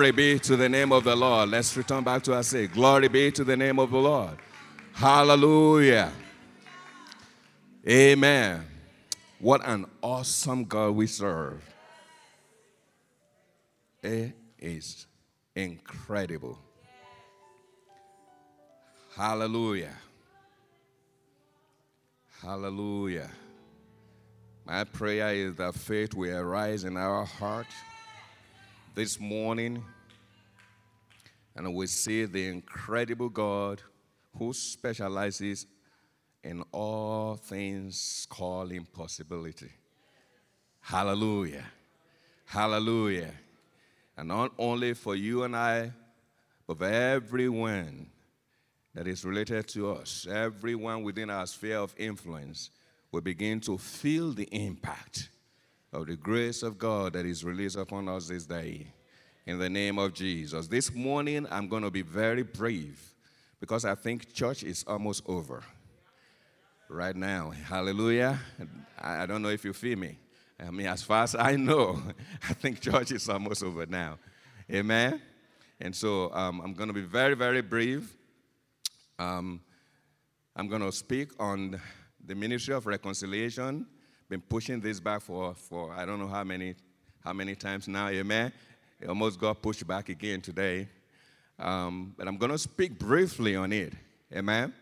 Glory be to the name of the Lord. Let's return back to our say, Glory be to the name of the Lord. Hallelujah. Amen. What an awesome God we serve. It is incredible. Hallelujah. Hallelujah. My prayer is that faith will arise in our heart this morning and we see the incredible God who specializes in all things called impossibility. Hallelujah. Hallelujah. And not only for you and I, but for everyone that is related to us, everyone within our sphere of influence will begin to feel the impact of the grace of God that is released upon us this day. In the name of Jesus. This morning, I'm going to be very brave because I think church is almost over right now. Hallelujah. I don't know if you feel me. I mean, as far as I know, I think church is almost over now. Amen. And so um, I'm going to be very, very brief. Um, I'm going to speak on the ministry of reconciliation. Been pushing this back for, for I don't know how many how many times now. Amen. It almost got pushed back again today. Um, but I'm going to speak briefly on it. Amen.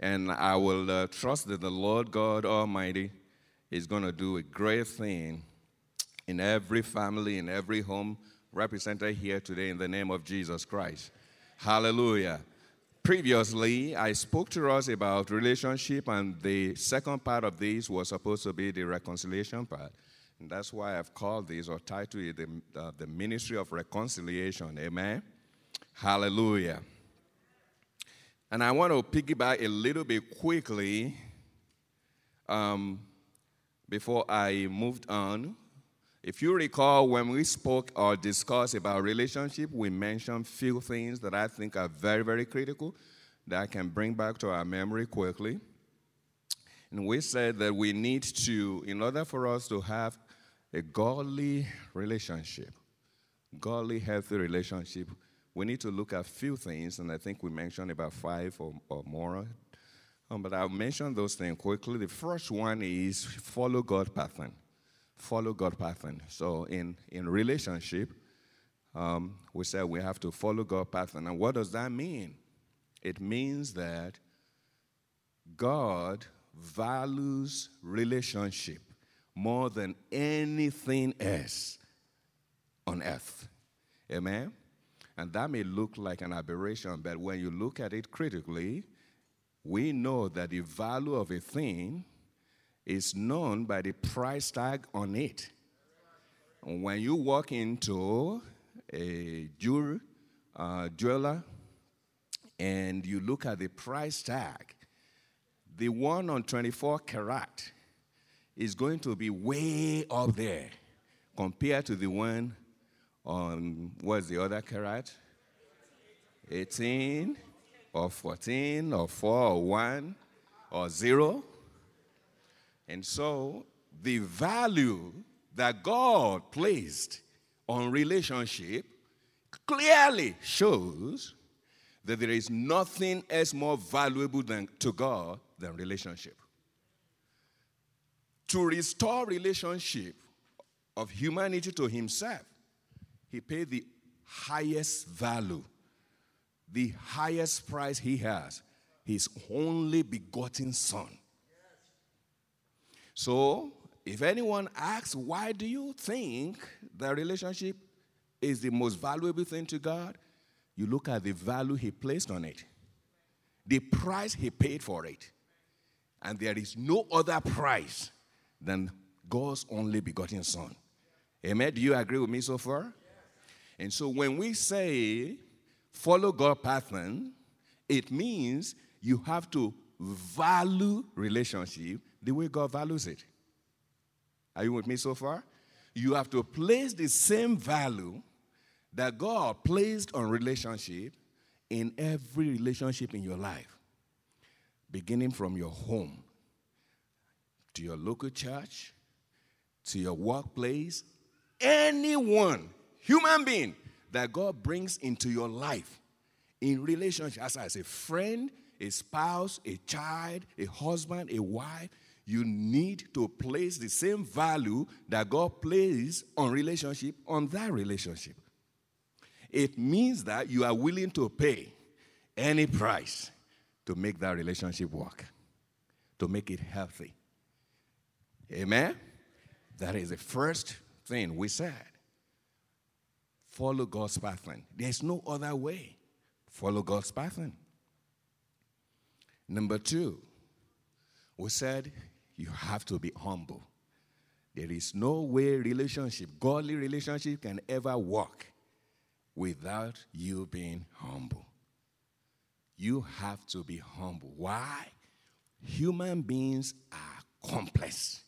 And I will uh, trust that the Lord God Almighty is going to do a great thing in every family, in every home represented here today in the name of Jesus Christ. Hallelujah. Previously, I spoke to us about relationship, and the second part of this was supposed to be the reconciliation part. And that's why I've called this or titled it the, uh, the Ministry of Reconciliation. Amen. Hallelujah. And I want to piggyback a little bit quickly um, before I moved on. If you recall, when we spoke or discussed about relationship, we mentioned few things that I think are very, very critical that I can bring back to our memory quickly. And we said that we need to, in order for us to have a godly relationship, godly, healthy relationship we need to look at few things, and I think we mentioned about five or, or more. Um, but I'll mention those things quickly. The first one is follow God pattern. Follow God pattern. So in, in relationship, um, we said we have to follow God pattern. And what does that mean? It means that God values relationship more than anything else on earth. Amen? And that may look like an aberration, but when you look at it critically, we know that the value of a thing is known by the price tag on it. When you walk into a uh, jeweler and you look at the price tag, the one on 24 karat is going to be way up there compared to the one on what's the other carat? 18 or 14 or 4 or 1 or 0. And so the value that God placed on relationship clearly shows that there is nothing else more valuable than, to God than relationship. To restore relationship of humanity to himself he paid the highest value, the highest price he has, his only begotten son. So, if anyone asks, why do you think the relationship is the most valuable thing to God? You look at the value he placed on it, the price he paid for it. And there is no other price than God's only begotten Son. Amen. Do you agree with me so far? And so when we say follow God pattern, it means you have to value relationship the way God values it. Are you with me so far? You have to place the same value that God placed on relationship in every relationship in your life, beginning from your home to your local church, to your workplace, anyone human being that God brings into your life in relationship, as a friend, a spouse, a child, a husband, a wife, you need to place the same value that God places on relationship on that relationship. It means that you are willing to pay any price to make that relationship work, to make it healthy. Amen? That is the first thing we said. Follow God's pattern. There's no other way. Follow God's pattern. Number two, we said you have to be humble. There is no way relationship, godly relationship, can ever work without you being humble. You have to be humble. Why? Human beings are complex.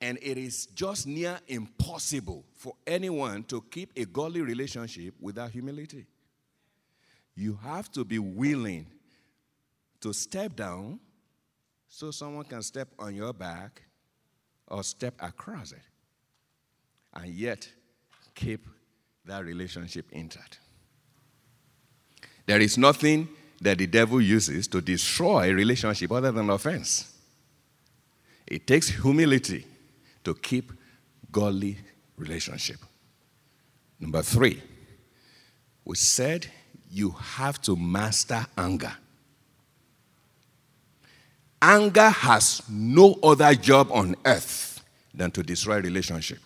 And it is just near impossible for anyone to keep a godly relationship without humility. You have to be willing to step down so someone can step on your back or step across it. And yet, keep that relationship intact. There is nothing that the devil uses to destroy a relationship other than offense. It takes humility to keep godly relationship. Number three, we said you have to master anger. Anger has no other job on earth than to destroy relationship.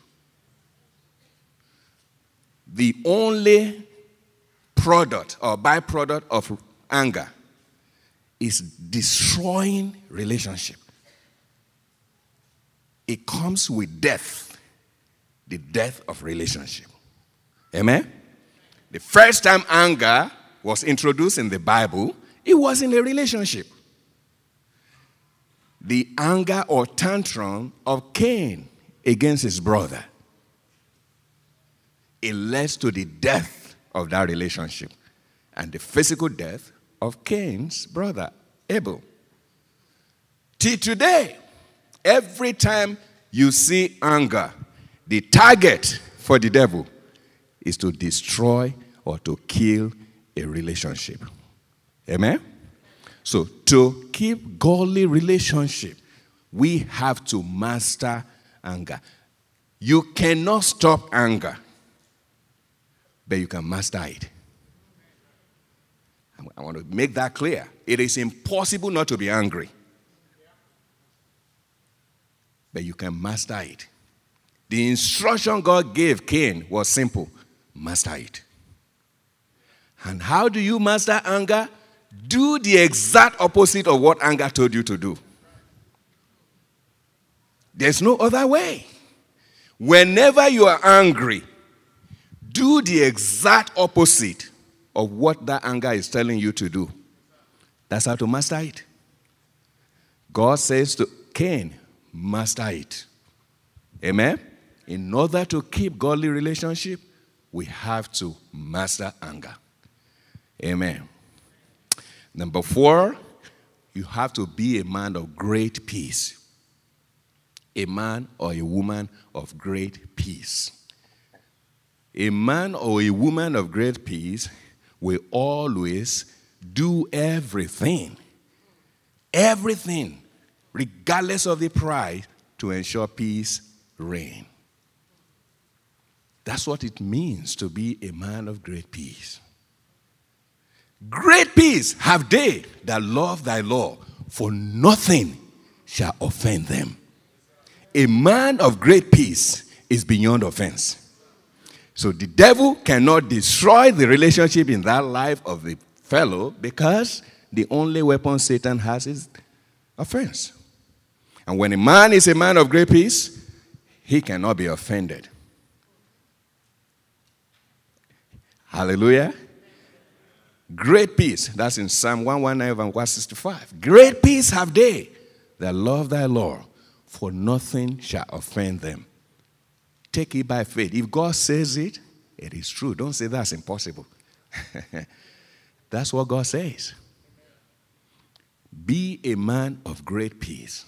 The only product or byproduct of anger is destroying relationship. It comes with death, the death of relationship. Amen? The first time anger was introduced in the Bible, it was in a relationship the anger or tantrum of Cain against his brother. It led to the death of that relationship and the physical death of Cain's brother, Abel. Till today, every time you see anger, the target for the devil is to destroy or to kill a relationship. Amen? So, to keep godly relationship, we have to master anger. You cannot stop anger, but you can master it. I want to make that clear. It is impossible not to be angry, but you can master it. The instruction God gave Cain was simple master it. And how do you master anger? Do the exact opposite of what anger told you to do. There's no other way. Whenever you are angry, do the exact opposite of what that anger is telling you to do. That's how to master it. God says to Cain, master it. Amen? In order to keep godly relationship, we have to master anger. Amen. Number four, you have to be a man of great peace. A man or a woman of great peace. A man or a woman of great peace will always do everything, everything, regardless of the price, to ensure peace reign. That's what it means to be a man of great peace. Great peace have they that love thy law, for nothing shall offend them. A man of great peace is beyond offense. So the devil cannot destroy the relationship in that life of the fellow because the only weapon Satan has is offense. And when a man is a man of great peace, he cannot be offended. Hallelujah. Great peace. That's in Psalm 119 and 165. Great peace have they that love thy law, for nothing shall offend them. Take it by faith. If God says it, it is true. Don't say that's impossible. that's what God says. Be a man of great peace,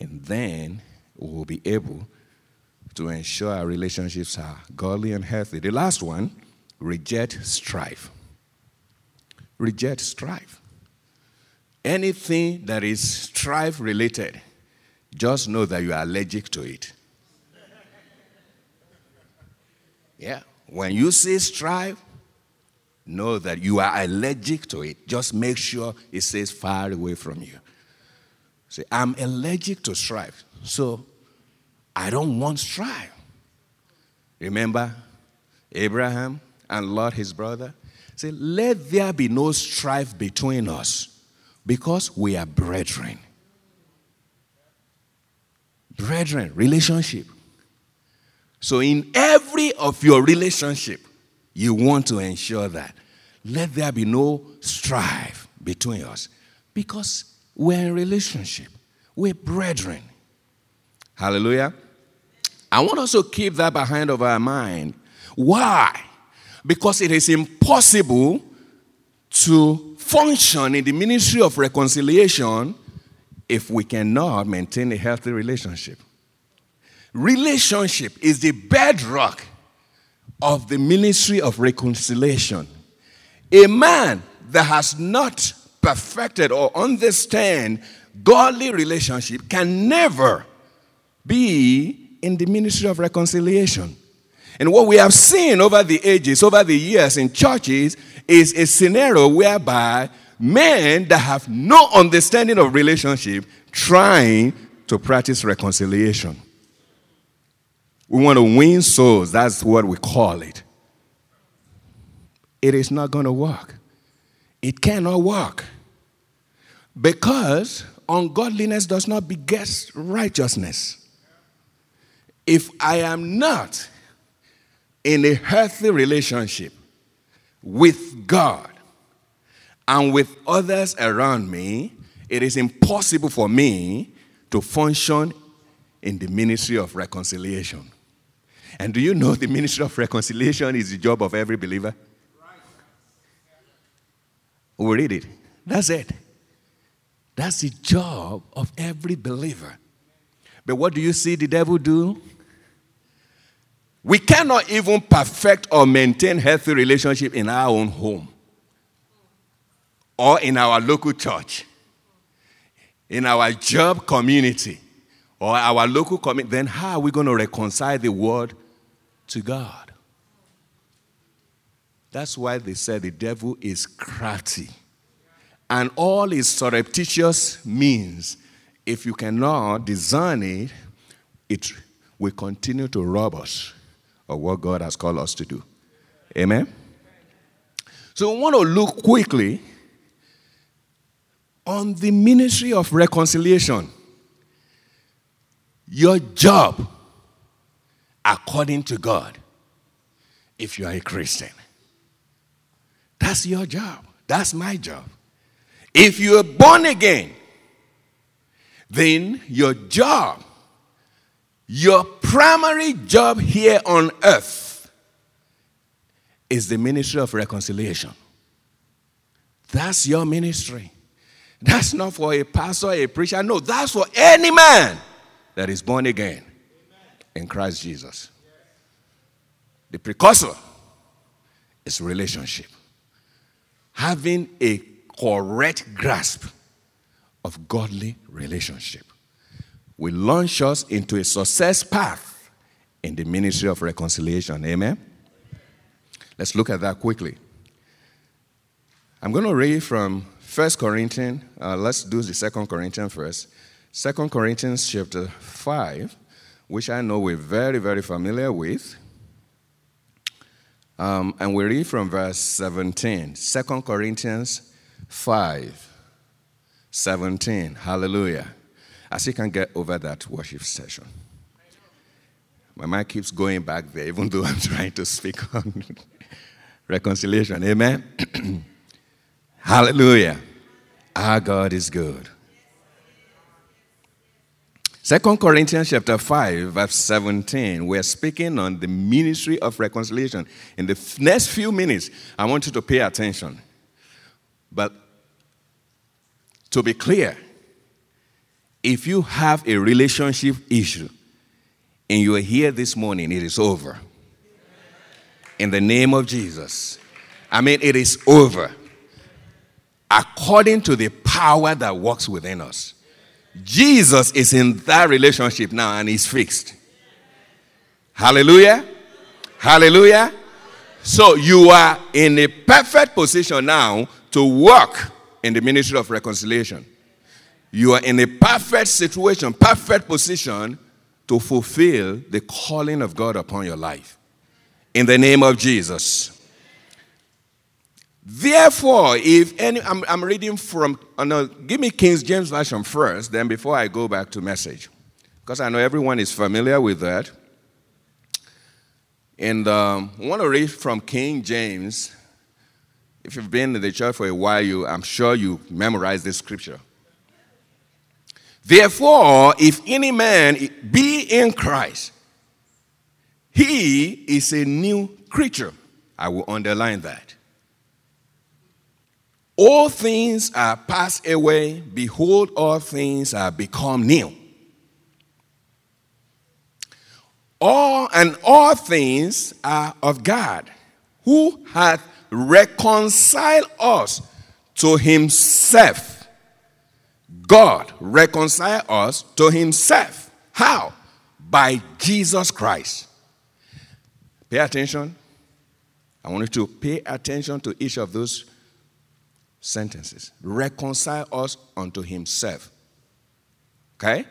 and then we will be able to ensure our relationships are godly and healthy. The last one reject strife. Reject strife. Anything that is strife related, just know that you are allergic to it. Yeah. When you see strife, know that you are allergic to it. Just make sure it stays far away from you. Say, I'm allergic to strife, so I don't want strife. Remember Abraham and Lot, his brother? Say, let there be no strife between us because we are brethren. Brethren, relationship. So, in every of your relationship, you want to ensure that let there be no strife between us because we're in relationship. We're brethren. Hallelujah. I want us to keep that behind of our mind. Why? Because it is impossible to function in the ministry of reconciliation if we cannot maintain a healthy relationship. Relationship is the bedrock of the ministry of reconciliation. A man that has not perfected or understand godly relationship can never be in the ministry of reconciliation. And what we have seen over the ages, over the years in churches, is a scenario whereby men that have no understanding of relationship trying to practice reconciliation. We want to win souls, that's what we call it. It is not going to work. It cannot work. Because ungodliness does not beget righteousness. If I am not in a healthy relationship with God and with others around me, it is impossible for me to function in the ministry of reconciliation. And do you know the ministry of reconciliation is the job of every believer? We read it. That's it. That's the job of every believer. But what do you see the devil do? We cannot even perfect or maintain healthy relationship in our own home or in our local church, in our job community or our local community. Then how are we going to reconcile the word to God? That's why they said the devil is crafty. And all his surreptitious means, if you cannot discern it, it will continue to rob us of what God has called us to do. Amen? So we want to look quickly on the ministry of reconciliation. Your job, according to God, if you are a Christian. That's your job. That's my job. If you are born again, then your job, your primary job here on earth is the ministry of reconciliation. That's your ministry. That's not for a pastor, a preacher. No, that's for any man that is born again in Christ Jesus. The precursor is relationship. Having a correct grasp of godly relationship will launch us into a success path in the ministry of reconciliation. Amen? Let's look at that quickly. I'm going to read from First Corinthians. Uh, let's do the Second Corinthians first. Second Corinthians chapter 5, which I know we're very, very familiar with. Um, and we read from verse 17. 2 Corinthians 5, 17. Hallelujah. As you can get over that worship session. My mind keeps going back there, even though I'm trying to speak on reconciliation. Amen. Hallelujah. Our God is good. Second Corinthians chapter 5, verse 17, we're speaking on the ministry of reconciliation. In the next few minutes, I want you to pay attention. But to be clear, if you have a relationship issue, and you are here this morning, it is over. In the name of Jesus. I mean, it is over. According to the power that works within us. Jesus is in that relationship now and he's fixed. Hallelujah. Hallelujah. So you are in a perfect position now to work in the ministry of reconciliation. You are in a perfect situation, perfect position to fulfill the calling of God upon your life. In the name of Jesus. Therefore, if any, I'm, I'm reading from, oh no, give me King James Version first, then before I go back to message. Because I know everyone is familiar with that. And um, I want to read from King James. If you've been in the church for a while, you, I'm sure you memorized this scripture. Therefore, if any man be in Christ, he is a new creature. I will underline that. All things are passed away. Behold, all things are become new. All and all things are of God, who hath reconciled us to himself. God reconciled us to himself. How? By Jesus Christ. Pay attention. I want you to pay attention to each of those sentences. Reconcile us unto himself. Okay?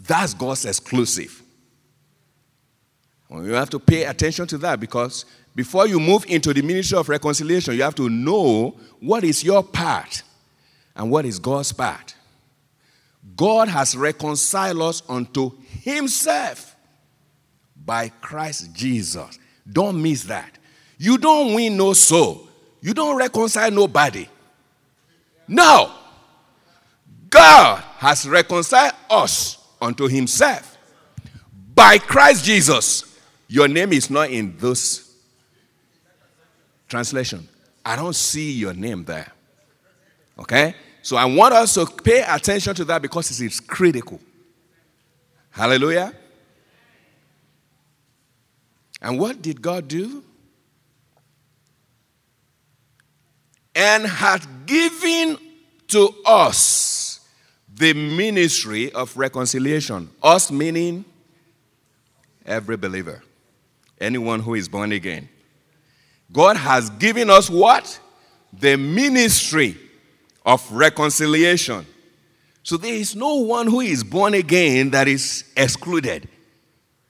That's God's exclusive. Well, you have to pay attention to that because before you move into the ministry of reconciliation, you have to know what is your part and what is God's part. God has reconciled us unto Himself by Christ Jesus. Don't miss that. You don't win no soul, you don't reconcile nobody. No. God has reconciled us unto Himself by Christ Jesus. Your name is not in this translation. I don't see your name there. Okay? So I want us to pay attention to that because it is critical. Hallelujah. And what did God do? And had given to us the ministry of reconciliation. Us meaning every believer anyone who is born again. God has given us what? The ministry of reconciliation. So there is no one who is born again that is excluded.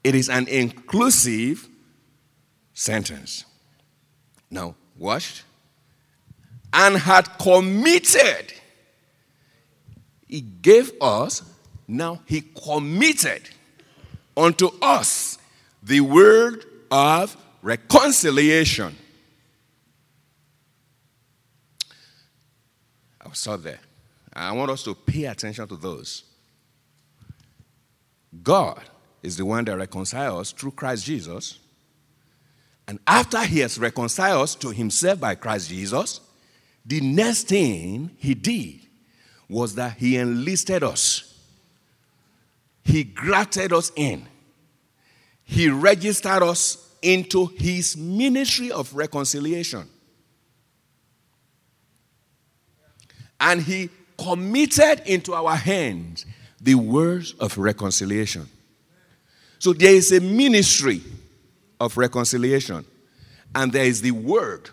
It is an inclusive sentence. Now, washed and had committed. He gave us, now he committed unto us the word of reconciliation. Will there. I want us to pay attention to those. God is the one that reconciles us through Christ Jesus. And after he has reconciled us to himself by Christ Jesus, the next thing he did was that he enlisted us. He grafted us in he registered us into his ministry of reconciliation. And he committed into our hands the words of reconciliation. So there is a ministry of reconciliation, and there is the word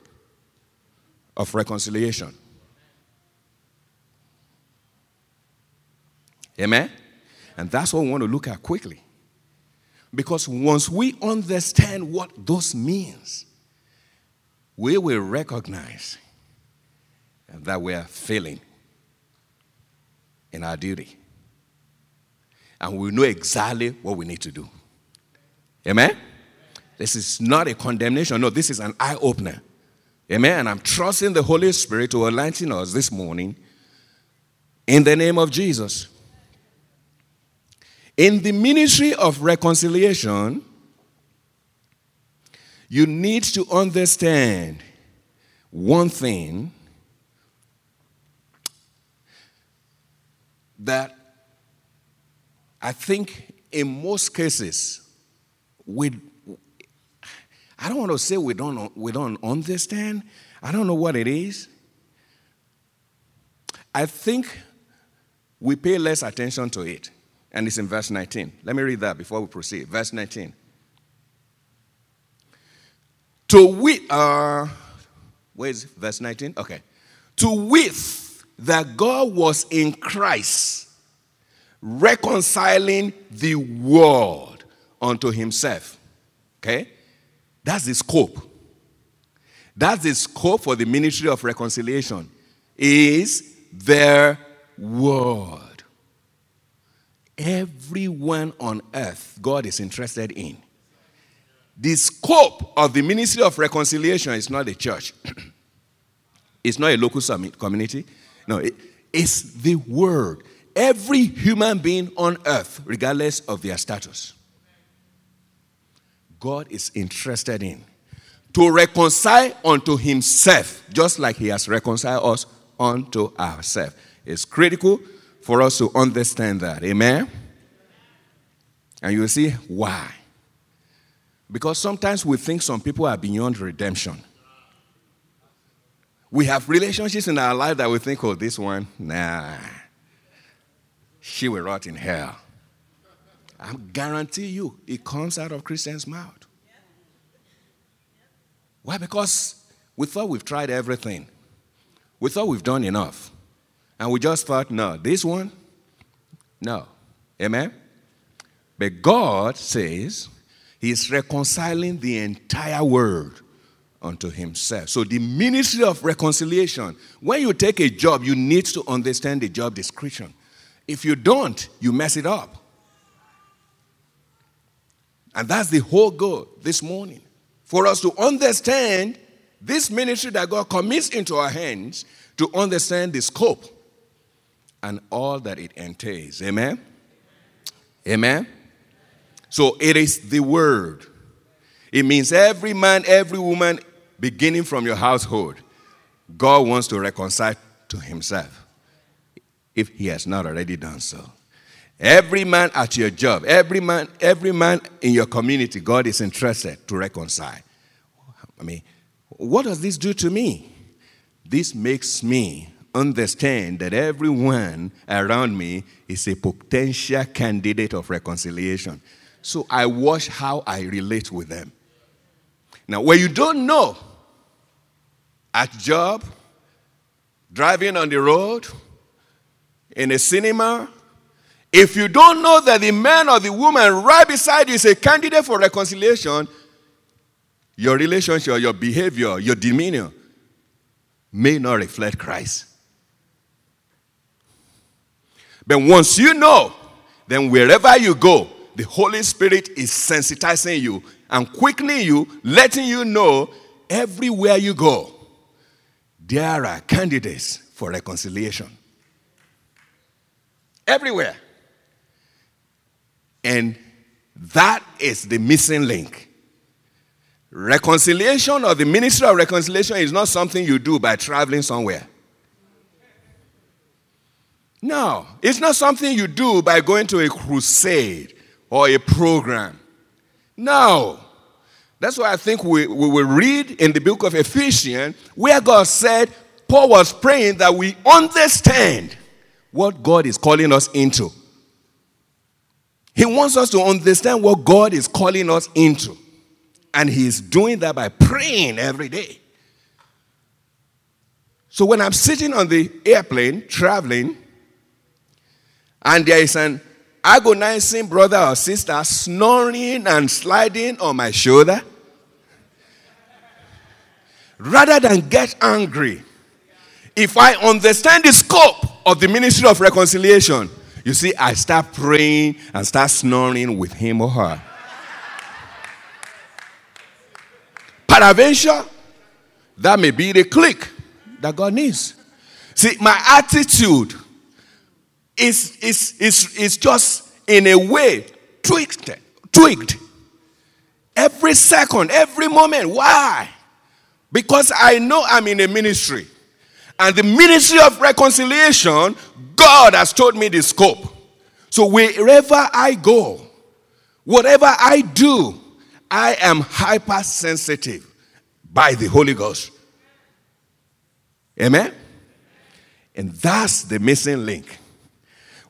of reconciliation. Amen? And that's what we want to look at quickly. Because once we understand what those means, we will recognize that we are failing in our duty. And we know exactly what we need to do. Amen? This is not a condemnation. No, this is an eye opener. Amen. And I'm trusting the Holy Spirit to enlighten us this morning in the name of Jesus. In the ministry of reconciliation, you need to understand one thing that I think in most cases, we, I don't want to say we don't, we don't understand. I don't know what it is. I think we pay less attention to it. And it's in verse 19. Let me read that before we proceed. Verse 19. To wit, uh, where is verse 19? Okay. To wit that God was in Christ, reconciling the world unto himself. Okay? That's the scope. That's the scope for the ministry of reconciliation. Is their world. Everyone on earth, God is interested in. The scope of the ministry of reconciliation is not the church, it's not a local community. No, it, it's the word. Every human being on earth, regardless of their status, God is interested in to reconcile unto himself, just like he has reconciled us unto ourselves. It's critical for us to understand that. Amen? And you'll see why. Because sometimes we think some people are beyond redemption. We have relationships in our life that we think, oh, this one, nah, she will rot in hell. I guarantee you, it comes out of Christian's mouth. Why? Because we thought we've tried everything. We thought we've done enough. And we just thought, no, this one, no. Amen? But God says He's reconciling the entire world unto Himself. So, the ministry of reconciliation, when you take a job, you need to understand the job description. If you don't, you mess it up. And that's the whole goal this morning. For us to understand this ministry that God commits into our hands, to understand the scope and all that it entails. Amen? Amen? So it is the word. It means every man, every woman, beginning from your household, God wants to reconcile to himself if he has not already done so. Every man at your job, every man, every man in your community, God is interested to reconcile. I mean, what does this do to me? This makes me understand that everyone around me is a potential candidate of reconciliation. So I watch how I relate with them. Now, where you don't know, at job, driving on the road, in a cinema, if you don't know that the man or the woman right beside you is a candidate for reconciliation, your relationship, your behavior, your demeanor may not reflect Christ. But once you know, then wherever you go, the Holy Spirit is sensitizing you and quickening you, letting you know everywhere you go, there are candidates for reconciliation. Everywhere. And that is the missing link. Reconciliation or the ministry of reconciliation is not something you do by traveling somewhere. No, it's not something you do by going to a crusade or a program. No. That's why I think we, we will read in the book of Ephesians where God said, Paul was praying that we understand what God is calling us into. He wants us to understand what God is calling us into. And he's doing that by praying every day. So when I'm sitting on the airplane traveling, and there is an agonizing brother or sister snoring and sliding on my shoulder, rather than get angry, if I understand the scope of the ministry of reconciliation, you see, I start praying and start snoring with him or her. Peradventure, that may be the click that God needs. See, my attitude is, is, is, is just in a way tweaked, tweaked. Every second, every moment. Why? Because I know I'm in a ministry. And the ministry of reconciliation, God has told me the scope. So wherever I go, Whatever I do, I am hypersensitive by the Holy Ghost. Amen? And that's the missing link.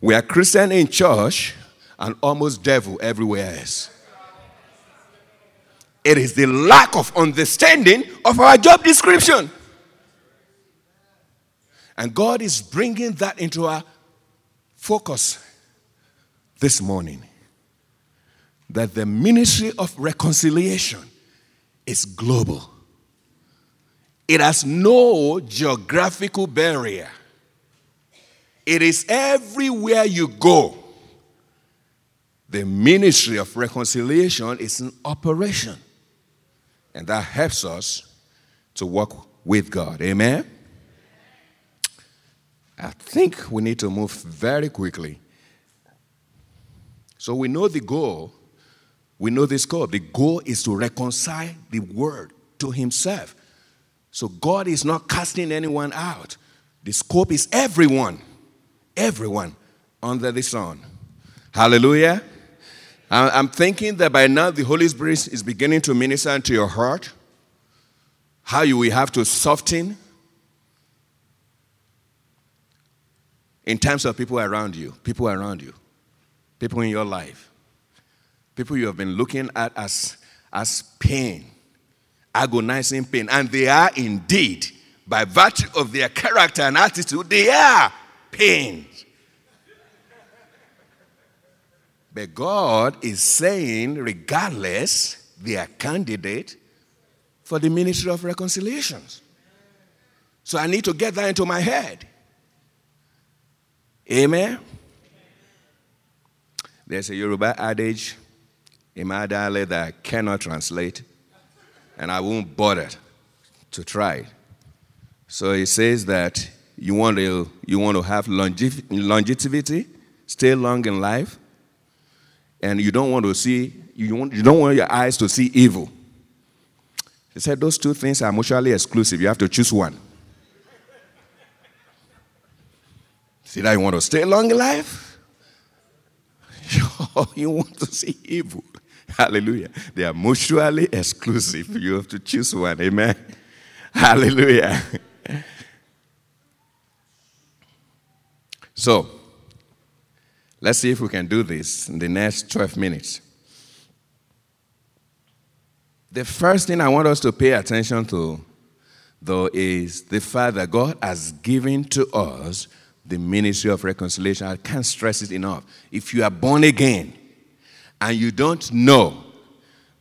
We are Christian in church and almost devil everywhere else. It is the lack of understanding of our job description. And God is bringing that into our focus this morning. That the ministry of reconciliation is global, it has no geographical barrier, it is everywhere you go. The ministry of reconciliation is in operation. And that helps us to work with God. Amen? I think we need to move very quickly. So we know the goal. We know the scope. The goal is to reconcile the word to himself. So God is not casting anyone out. The scope is everyone, everyone under the sun. Hallelujah. I'm thinking that by now the Holy Spirit is beginning to minister into your heart. How you will have to soften in terms of people around you, people around you, people in your life, people you have been looking at as, as pain, agonizing pain, and they are indeed, by virtue of their character and attitude, they are pain. But God is saying, regardless, they are candidate for the ministry of reconciliations. So I need to get that into my head. Amen. There's a Yoruba adage in my dialect that I cannot translate, and I won't bother to try. So it says that you want to, you want to have longevity, stay long in life, and you don't want to see, you, want, you don't want your eyes to see evil. He said those two things are mutually exclusive. You have to choose one. See that you want to stay long in life? you want to see evil. Hallelujah. They are mutually exclusive. You have to choose one. Amen. Hallelujah. So, let's see if we can do this in the next 12 minutes. The first thing I want us to pay attention to, though, is the fact that God has given to us the ministry of reconciliation. I can't stress it enough. If you are born again and you don't know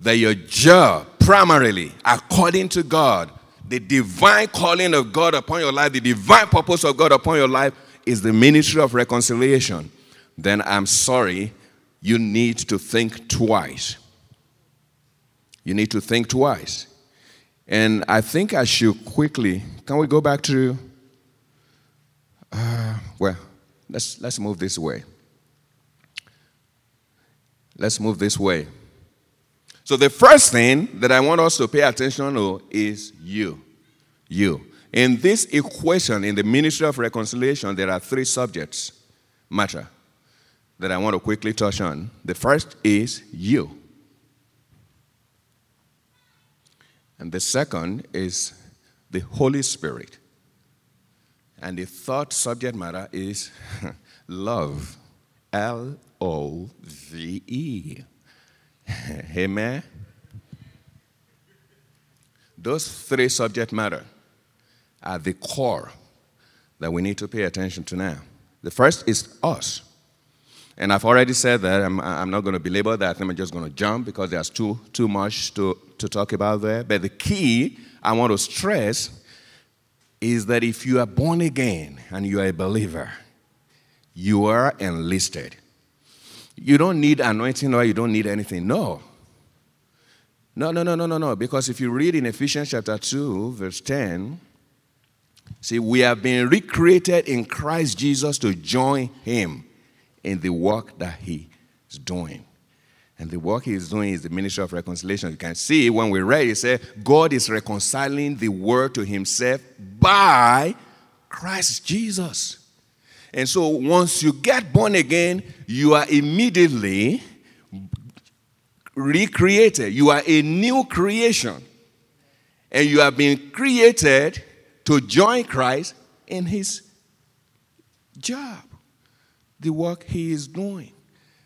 that your job, primarily, according to God, the divine calling of God upon your life, the divine purpose of God upon your life is the ministry of reconciliation, then I'm sorry, you need to think twice. You need to think twice. And I think I should quickly, can we go back to uh, well, let's, let's move this way. Let's move this way. So, the first thing that I want us to pay attention to is you. You. In this equation, in the ministry of reconciliation, there are three subjects matter that I want to quickly touch on. The first is you. And the second is the Holy Spirit. And the third subject matter is love. L O V E. Amen. Those three subject matter are the core that we need to pay attention to now. The first is us. And I've already said that. I'm, I'm not going to belabor that. I'm just going to jump because there's too, too much to, to talk about there. But the key I want to stress is that if you are born again and you are a believer, you are enlisted. You don't need anointing or you don't need anything. No. No, no, no, no, no, no. Because if you read in Ephesians chapter 2, verse 10, see, we have been recreated in Christ Jesus to join him in the work that he is doing. And the work He is doing is the ministry of reconciliation. You can see when we read, it says, God is reconciling the world to himself by Christ Jesus. And so once you get born again, you are immediately recreated. You are a new creation. And you have been created to join Christ in his job, the work he is doing,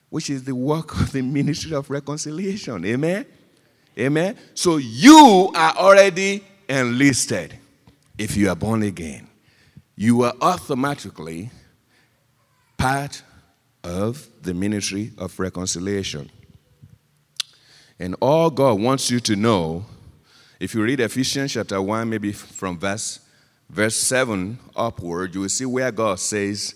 which is the work of the ministry of reconciliation. Amen? Amen? So you are already enlisted if you are born again. You are automatically part of the ministry of reconciliation. And all God wants you to know, if you read Ephesians chapter 1, maybe from verse, verse 7 upward, you will see where God says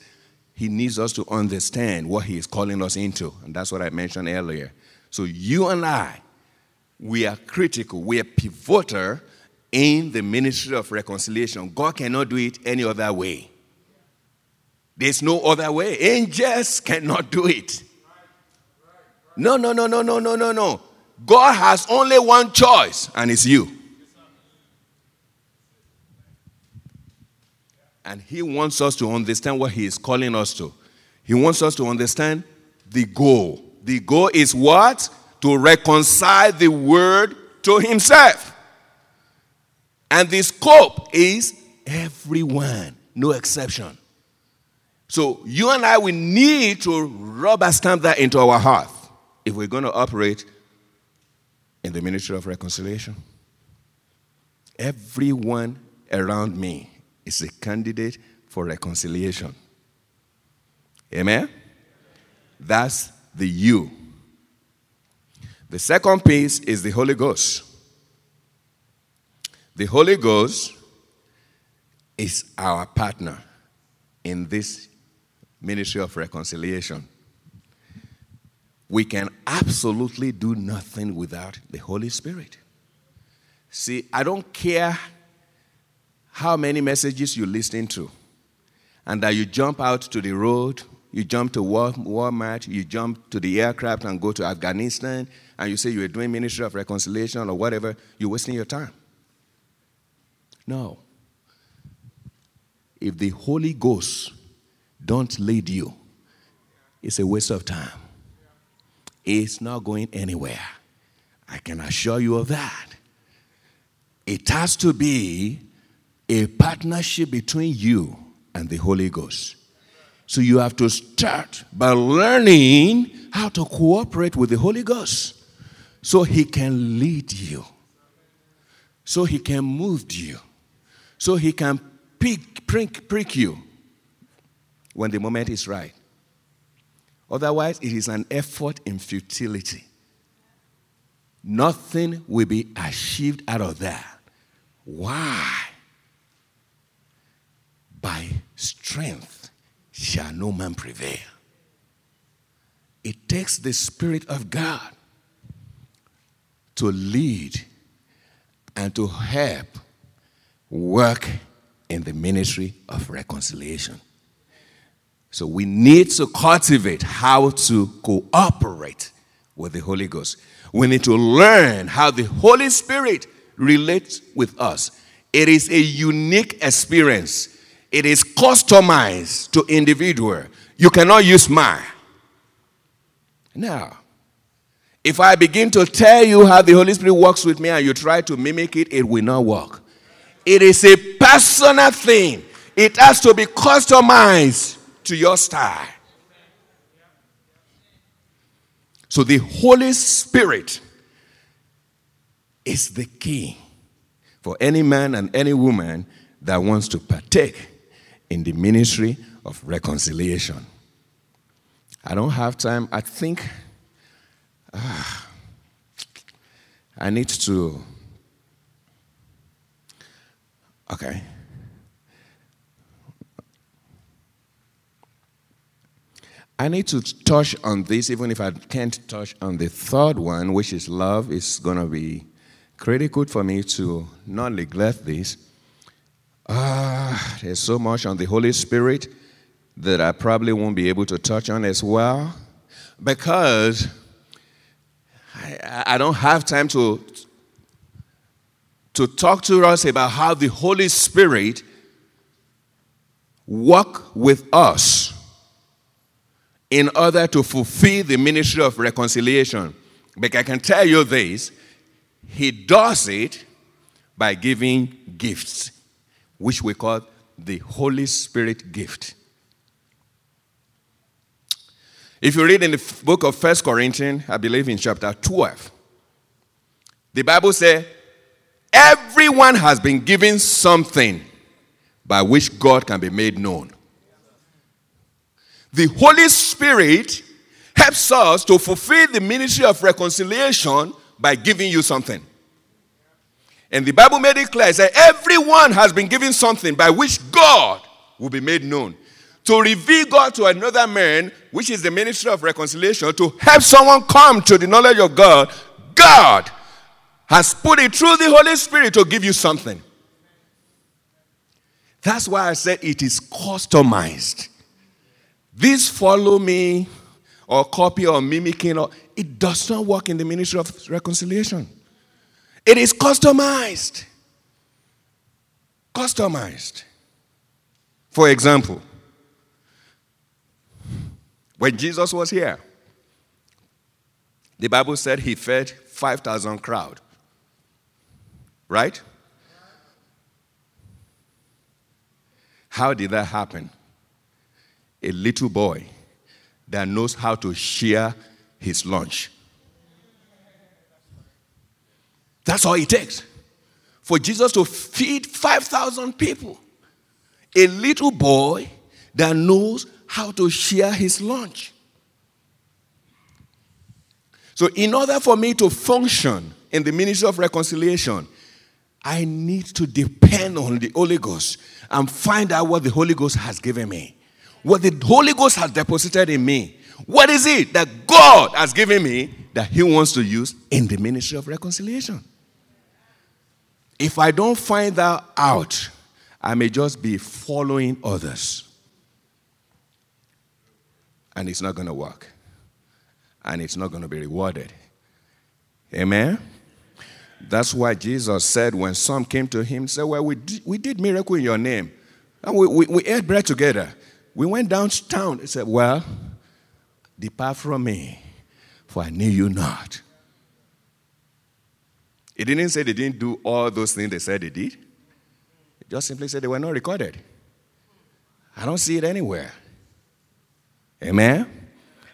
He needs us to understand what He is calling us into. And that's what I mentioned earlier. So you and I, we are critical, we are pivotal in the ministry of reconciliation. God cannot do it any other way. There's no other way. Angels cannot do it. No, no, no, no, no, no, no, no. God has only one choice, and it's you. And He wants us to understand what He is calling us to. He wants us to understand the goal. The goal is what? To reconcile the word to Himself. And the scope is everyone, no exception. So you and I, we need to rubber stamp that into our heart if we're going to operate in the ministry of reconciliation. Everyone around me is a candidate for reconciliation. Amen? That's the you. The second piece is the Holy Ghost. The Holy Ghost is our partner in this ministry of reconciliation. We can absolutely do nothing without the Holy Spirit. See, I don't care how many messages you listen to, and that you jump out to the road, you jump to Walmart, you jump to the aircraft and go to Afghanistan, and you say you're doing ministry of reconciliation or whatever, you're wasting your time. No. If the Holy Ghost don't lead you, it's a waste of time. It's not going anywhere. I can assure you of that. It has to be a partnership between you and the Holy Ghost. So you have to start by learning how to cooperate with the Holy Ghost so he can lead you, so he can move you, so he can prick, prick, prick you when the moment is right. Otherwise, it is an effort in futility. Nothing will be achieved out of that. Why? By strength shall no man prevail. It takes the Spirit of God to lead and to help work in the ministry of reconciliation. So we need to cultivate how to cooperate with the Holy Ghost. We need to learn how the Holy Spirit relates with us. It is a unique experience. It is customized to individual. You cannot use mine. Now, if I begin to tell you how the Holy Spirit works with me and you try to mimic it, it will not work. It is a personal thing. It has to be customized to your style. So the Holy Spirit is the key for any man and any woman that wants to partake in the ministry of reconciliation. I don't have time. I think uh, I need to. Okay. I need to touch on this, even if I can't touch on the third one, which is love, is going to be critical for me to not neglect this. Uh, there's so much on the Holy Spirit that I probably won't be able to touch on as well because I, I don't have time to, to talk to us about how the Holy Spirit work with us in order to fulfill the ministry of reconciliation. But I can tell you this He does it by giving gifts, which we call the Holy Spirit gift. If you read in the book of First Corinthians, I believe in chapter 12, the Bible says, Everyone has been given something by which God can be made known. The Holy Spirit helps us to fulfill the ministry of reconciliation by giving you something. And the Bible made it clear that everyone has been given something by which God will be made known. To reveal God to another man, which is the ministry of reconciliation, to help someone come to the knowledge of God, God has put it through the Holy Spirit to give you something. That's why I said it is customized. This follow me or copy or mimicking, or, it does not work in the ministry of reconciliation. It is customized. Customized. For example, when Jesus was here, the Bible said he fed 5,000 crowd. Right? How did that happen? A little boy that knows how to share his lunch. That's all it takes for Jesus to feed 5,000 people. A little boy that knows how to share his lunch. So, in order for me to function in the ministry of reconciliation, I need to depend on the Holy Ghost and find out what the Holy Ghost has given me. What the Holy Ghost has deposited in me. What is it that God has given me that He wants to use in the ministry of reconciliation? If I don't find that out, I may just be following others. And it's not going to work. And it's not going to be rewarded. Amen? That's why Jesus said when some came to him, said, Well, we did, we did miracle in your name. And we, we, we ate bread together. We went downtown. He said, Well, depart from me, for I knew you not. He didn't say they didn't do all those things they said they did. He just simply said they were not recorded. I don't see it anywhere. Amen.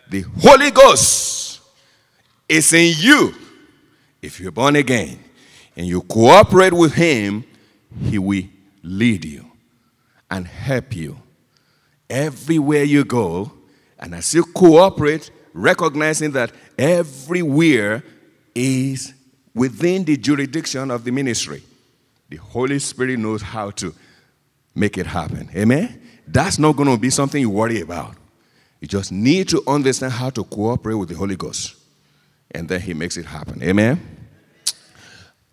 The Holy Ghost is in you if you're born again and you cooperate with Him, He will lead you and help you everywhere you go. And as you cooperate, recognizing that everywhere is within the jurisdiction of the ministry, the Holy Spirit knows how to make it happen. Amen? That's not going to be something you worry about. You just need to understand how to cooperate with the Holy Ghost and then he makes it happen. Amen?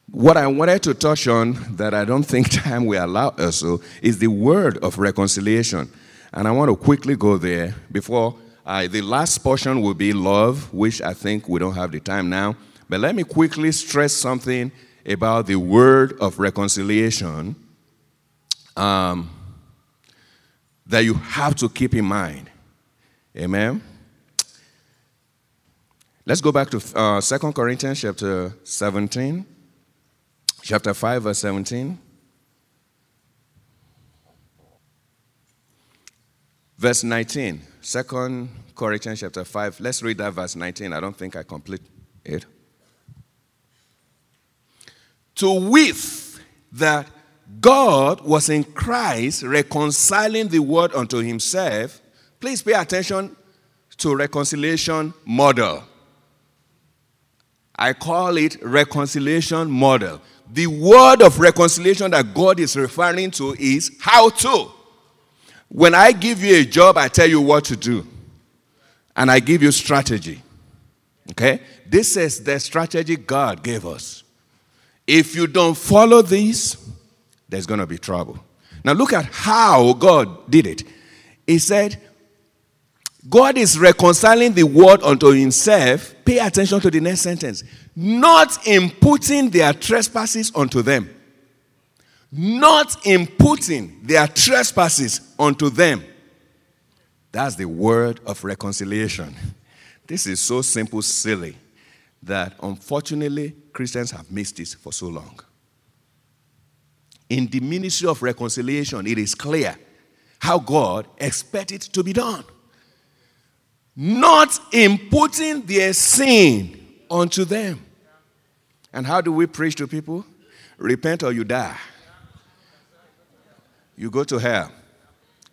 What I wanted to touch on that I don't think time will allow us to is the word of reconciliation. And I want to quickly go there before uh, the last portion will be love, which I think we don't have the time now. But let me quickly stress something about the word of reconciliation um, that you have to keep in mind. Amen. Let's go back to uh, 2 Corinthians chapter 17, chapter 5, verse 17. Verse 19, 2 Corinthians chapter 5. Let's read that verse 19. I don't think I complete it. To wit that God was in Christ reconciling the world unto himself. Please pay attention to reconciliation model. I call it reconciliation model. The word of reconciliation that God is referring to is how to. When I give you a job, I tell you what to do. And I give you strategy. Okay? This is the strategy God gave us. If you don't follow this, there's going to be trouble. Now look at how God did it. He said, God is reconciling the world unto himself. Pay attention to the next sentence. Not imputing their trespasses unto them. Not imputing their trespasses unto them. That's the word of reconciliation. This is so simple, silly. that unfortunately Christians have missed this for so long. In the ministry of reconciliation, it is clear how God expects it to be done. Not imputing their sin unto them. And how do we preach to people? Repent or you die. You go to hell.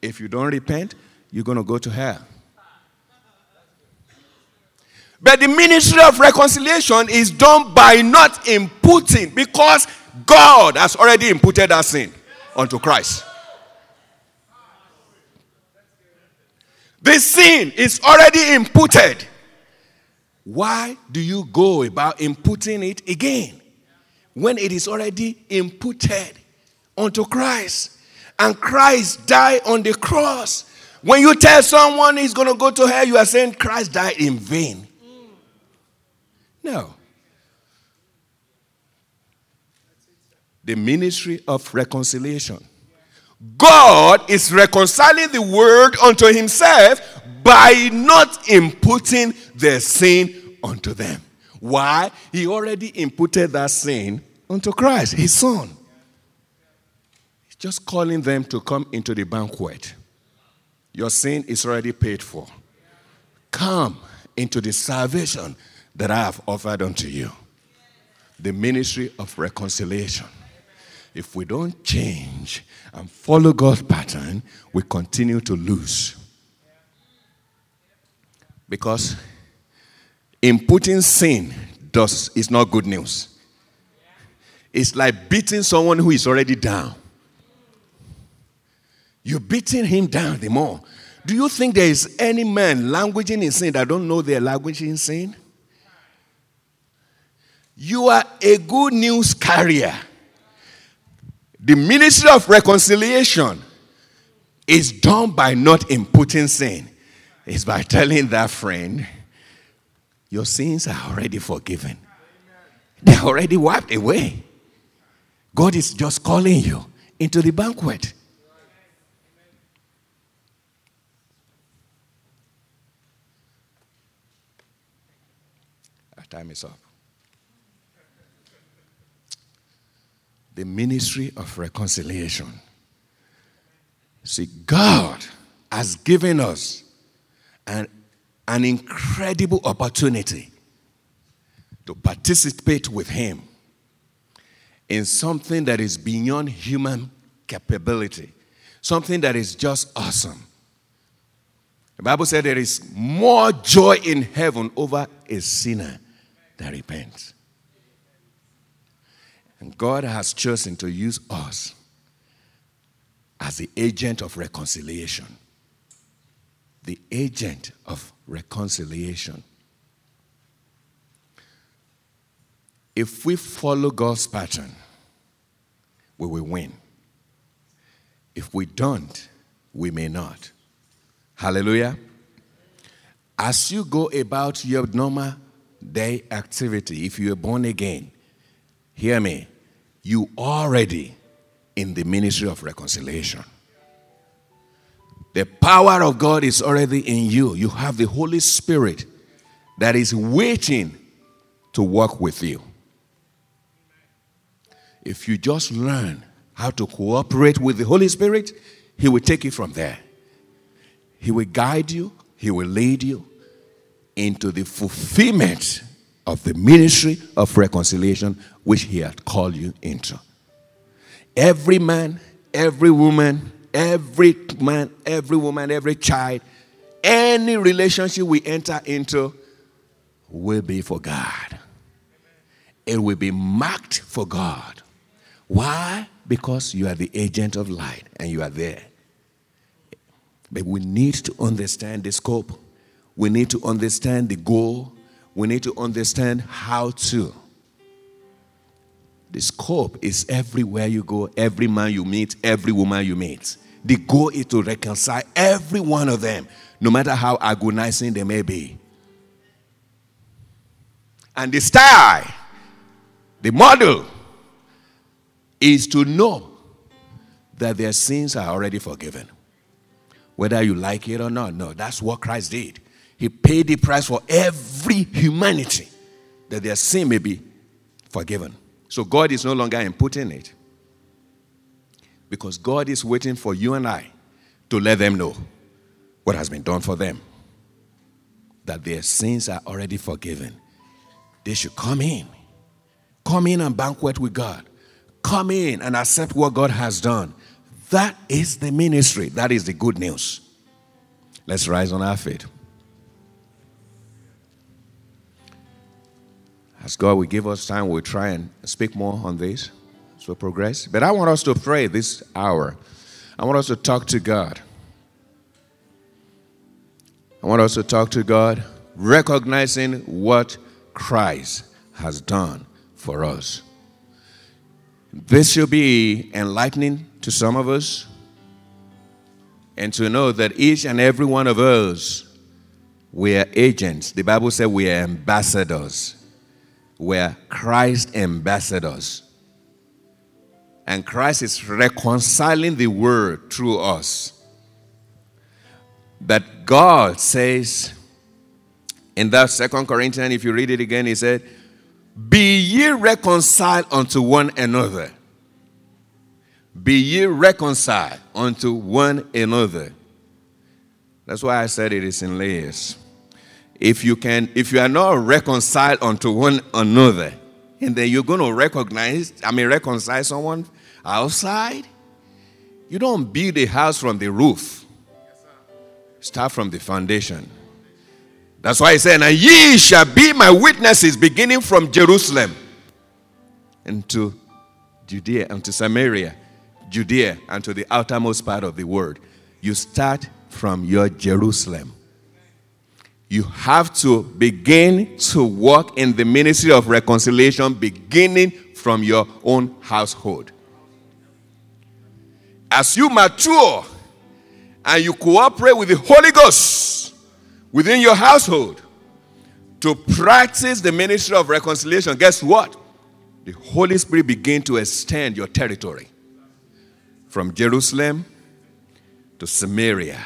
If you don't repent, you're going to go to hell. But the ministry of reconciliation is done by not imputing because God has already imputed that sin onto Christ. The sin is already imputed. Why do you go about imputing it again when it is already imputed onto Christ? And Christ died on the cross. When you tell someone he's going to go to hell, you are saying Christ died in vain. No. The ministry of reconciliation. God is reconciling the world unto himself by not imputing their sin unto them. Why? He already imputed that sin unto Christ, his son. He's just calling them to come into the banquet. Your sin is already paid for. Come into the salvation that I have offered unto you. The ministry of reconciliation. If we don't change and follow God's pattern, we continue to lose. Because imputing sin does is not good news. It's like beating someone who is already down. You're beating him down the more. Do you think there is any man languaging in sin that don't know they're languaging in sin? You are a good news carrier. The ministry of reconciliation is done by not imputing sin. It's by telling that friend, your sins are already forgiven. They're already wiped away. God is just calling you into the banquet. Our time is up. The ministry of reconciliation. See, God has given us an, an incredible opportunity to participate with Him in something that is beyond human capability, something that is just awesome. The Bible said there is more joy in heaven over a sinner that repents. And God has chosen to use us as the agent of reconciliation. The agent of reconciliation. If we follow God's pattern, we will win. If we don't, we may not. Hallelujah. As you go about your normal day activity, if you are born again, hear me, you already in the ministry of reconciliation. The power of God is already in you. You have the Holy Spirit that is waiting to work with you. If you just learn how to cooperate with the Holy Spirit, He will take you from there. He will guide you, He will lead you into the fulfillment of the ministry of reconciliation which he had called you into. Every man, every woman, every man, every woman, every child, any relationship we enter into will be for God. It will be marked for God. Why? Because you are the agent of light and you are there. But we need to understand the scope. We need to understand the goal we need to understand how to. The scope is everywhere you go, every man you meet, every woman you meet. The goal is to reconcile every one of them, no matter how agonizing they may be. And the style, the model, is to know that their sins are already forgiven. Whether you like it or not, no, that's what Christ did. He paid the price for every humanity that their sin may be forgiven. So God is no longer imputing it. Because God is waiting for you and I to let them know what has been done for them. That their sins are already forgiven. They should come in. Come in and banquet with God. Come in and accept what God has done. That is the ministry. That is the good news. Let's rise on our feet. As God will give us time, we'll try and speak more on this as we progress. But I want us to pray this hour. I want us to talk to God. I want us to talk to God, recognizing what Christ has done for us. This should be enlightening to some of us, and to know that each and every one of us, we are agents. The Bible said we are ambassadors. We are Christ ambassadors. And Christ is reconciling the world through us. That God says in that Second Corinthians, if you read it again, he said, Be ye reconciled unto one another. Be ye reconciled unto one another. That's why I said it is in layers. If you can, if you are not reconciled unto one another, and then you're going to recognize, I mean, reconcile someone outside, you don't build a house from the roof. Start from the foundation. That's why he said, And ye shall be my witnesses beginning from Jerusalem into Judea and to Samaria, Judea and to the outermost part of the world. You start from your Jerusalem. You have to begin to work in the ministry of reconciliation beginning from your own household. As you mature and you cooperate with the Holy Ghost within your household to practice the ministry of reconciliation, guess what? The Holy Spirit begin to extend your territory from Jerusalem to Samaria.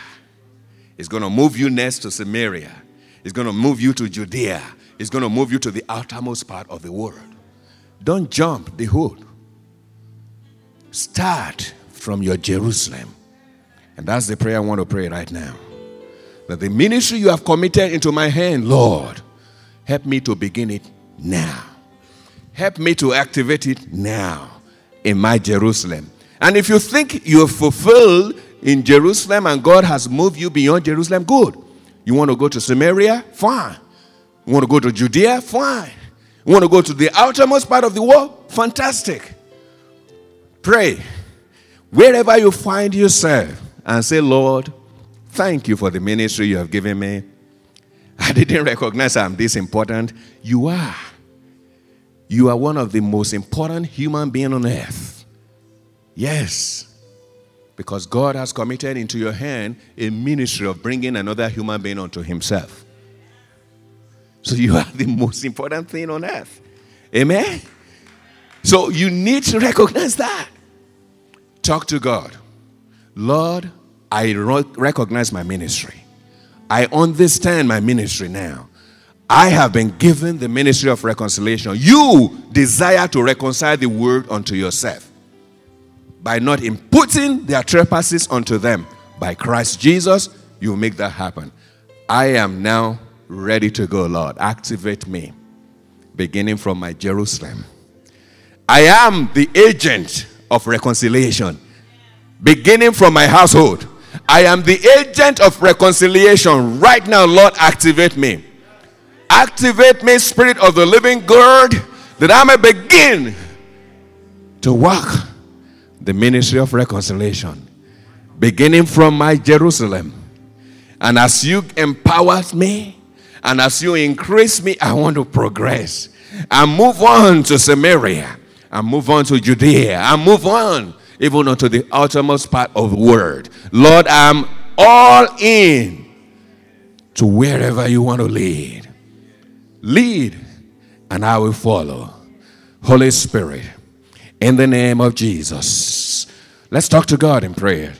It's going to move you next to Samaria. It's going to move you to Judea. It's going to move you to the outermost part of the world. Don't jump the hood. Start from your Jerusalem. And that's the prayer I want to pray right now. That the ministry you have committed into my hand, Lord, help me to begin it now. Help me to activate it now in my Jerusalem. And if you think you have fulfilled in Jerusalem and God has moved you beyond Jerusalem, good. You want to go to Samaria? Fine. You want to go to Judea? Fine. You want to go to the outermost part of the world? Fantastic. Pray. Wherever you find yourself and say, Lord, thank you for the ministry you have given me. I didn't recognize I'm this important. You are. You are one of the most important human beings on earth. Yes. Because God has committed into your hand a ministry of bringing another human being unto Himself. So you are the most important thing on earth. Amen? So you need to recognize that. Talk to God. Lord, I recognize my ministry. I understand my ministry now. I have been given the ministry of reconciliation. You desire to reconcile the world unto yourself by not imputing their trespasses unto them. By Christ Jesus, you make that happen. I am now ready to go, Lord. Activate me, beginning from my Jerusalem. I am the agent of reconciliation, beginning from my household. I am the agent of reconciliation. Right now, Lord, activate me. Activate me, Spirit of the living God, that I may begin to walk the ministry of reconciliation, beginning from my Jerusalem. And as you empower me and as you increase me, I want to progress and move on to Samaria and move on to Judea and move on even unto the outermost part of the world. Lord, I'm all in to wherever you want to lead. Lead, and I will follow. Holy Spirit, in the name of Jesus. Let's talk to God in prayer.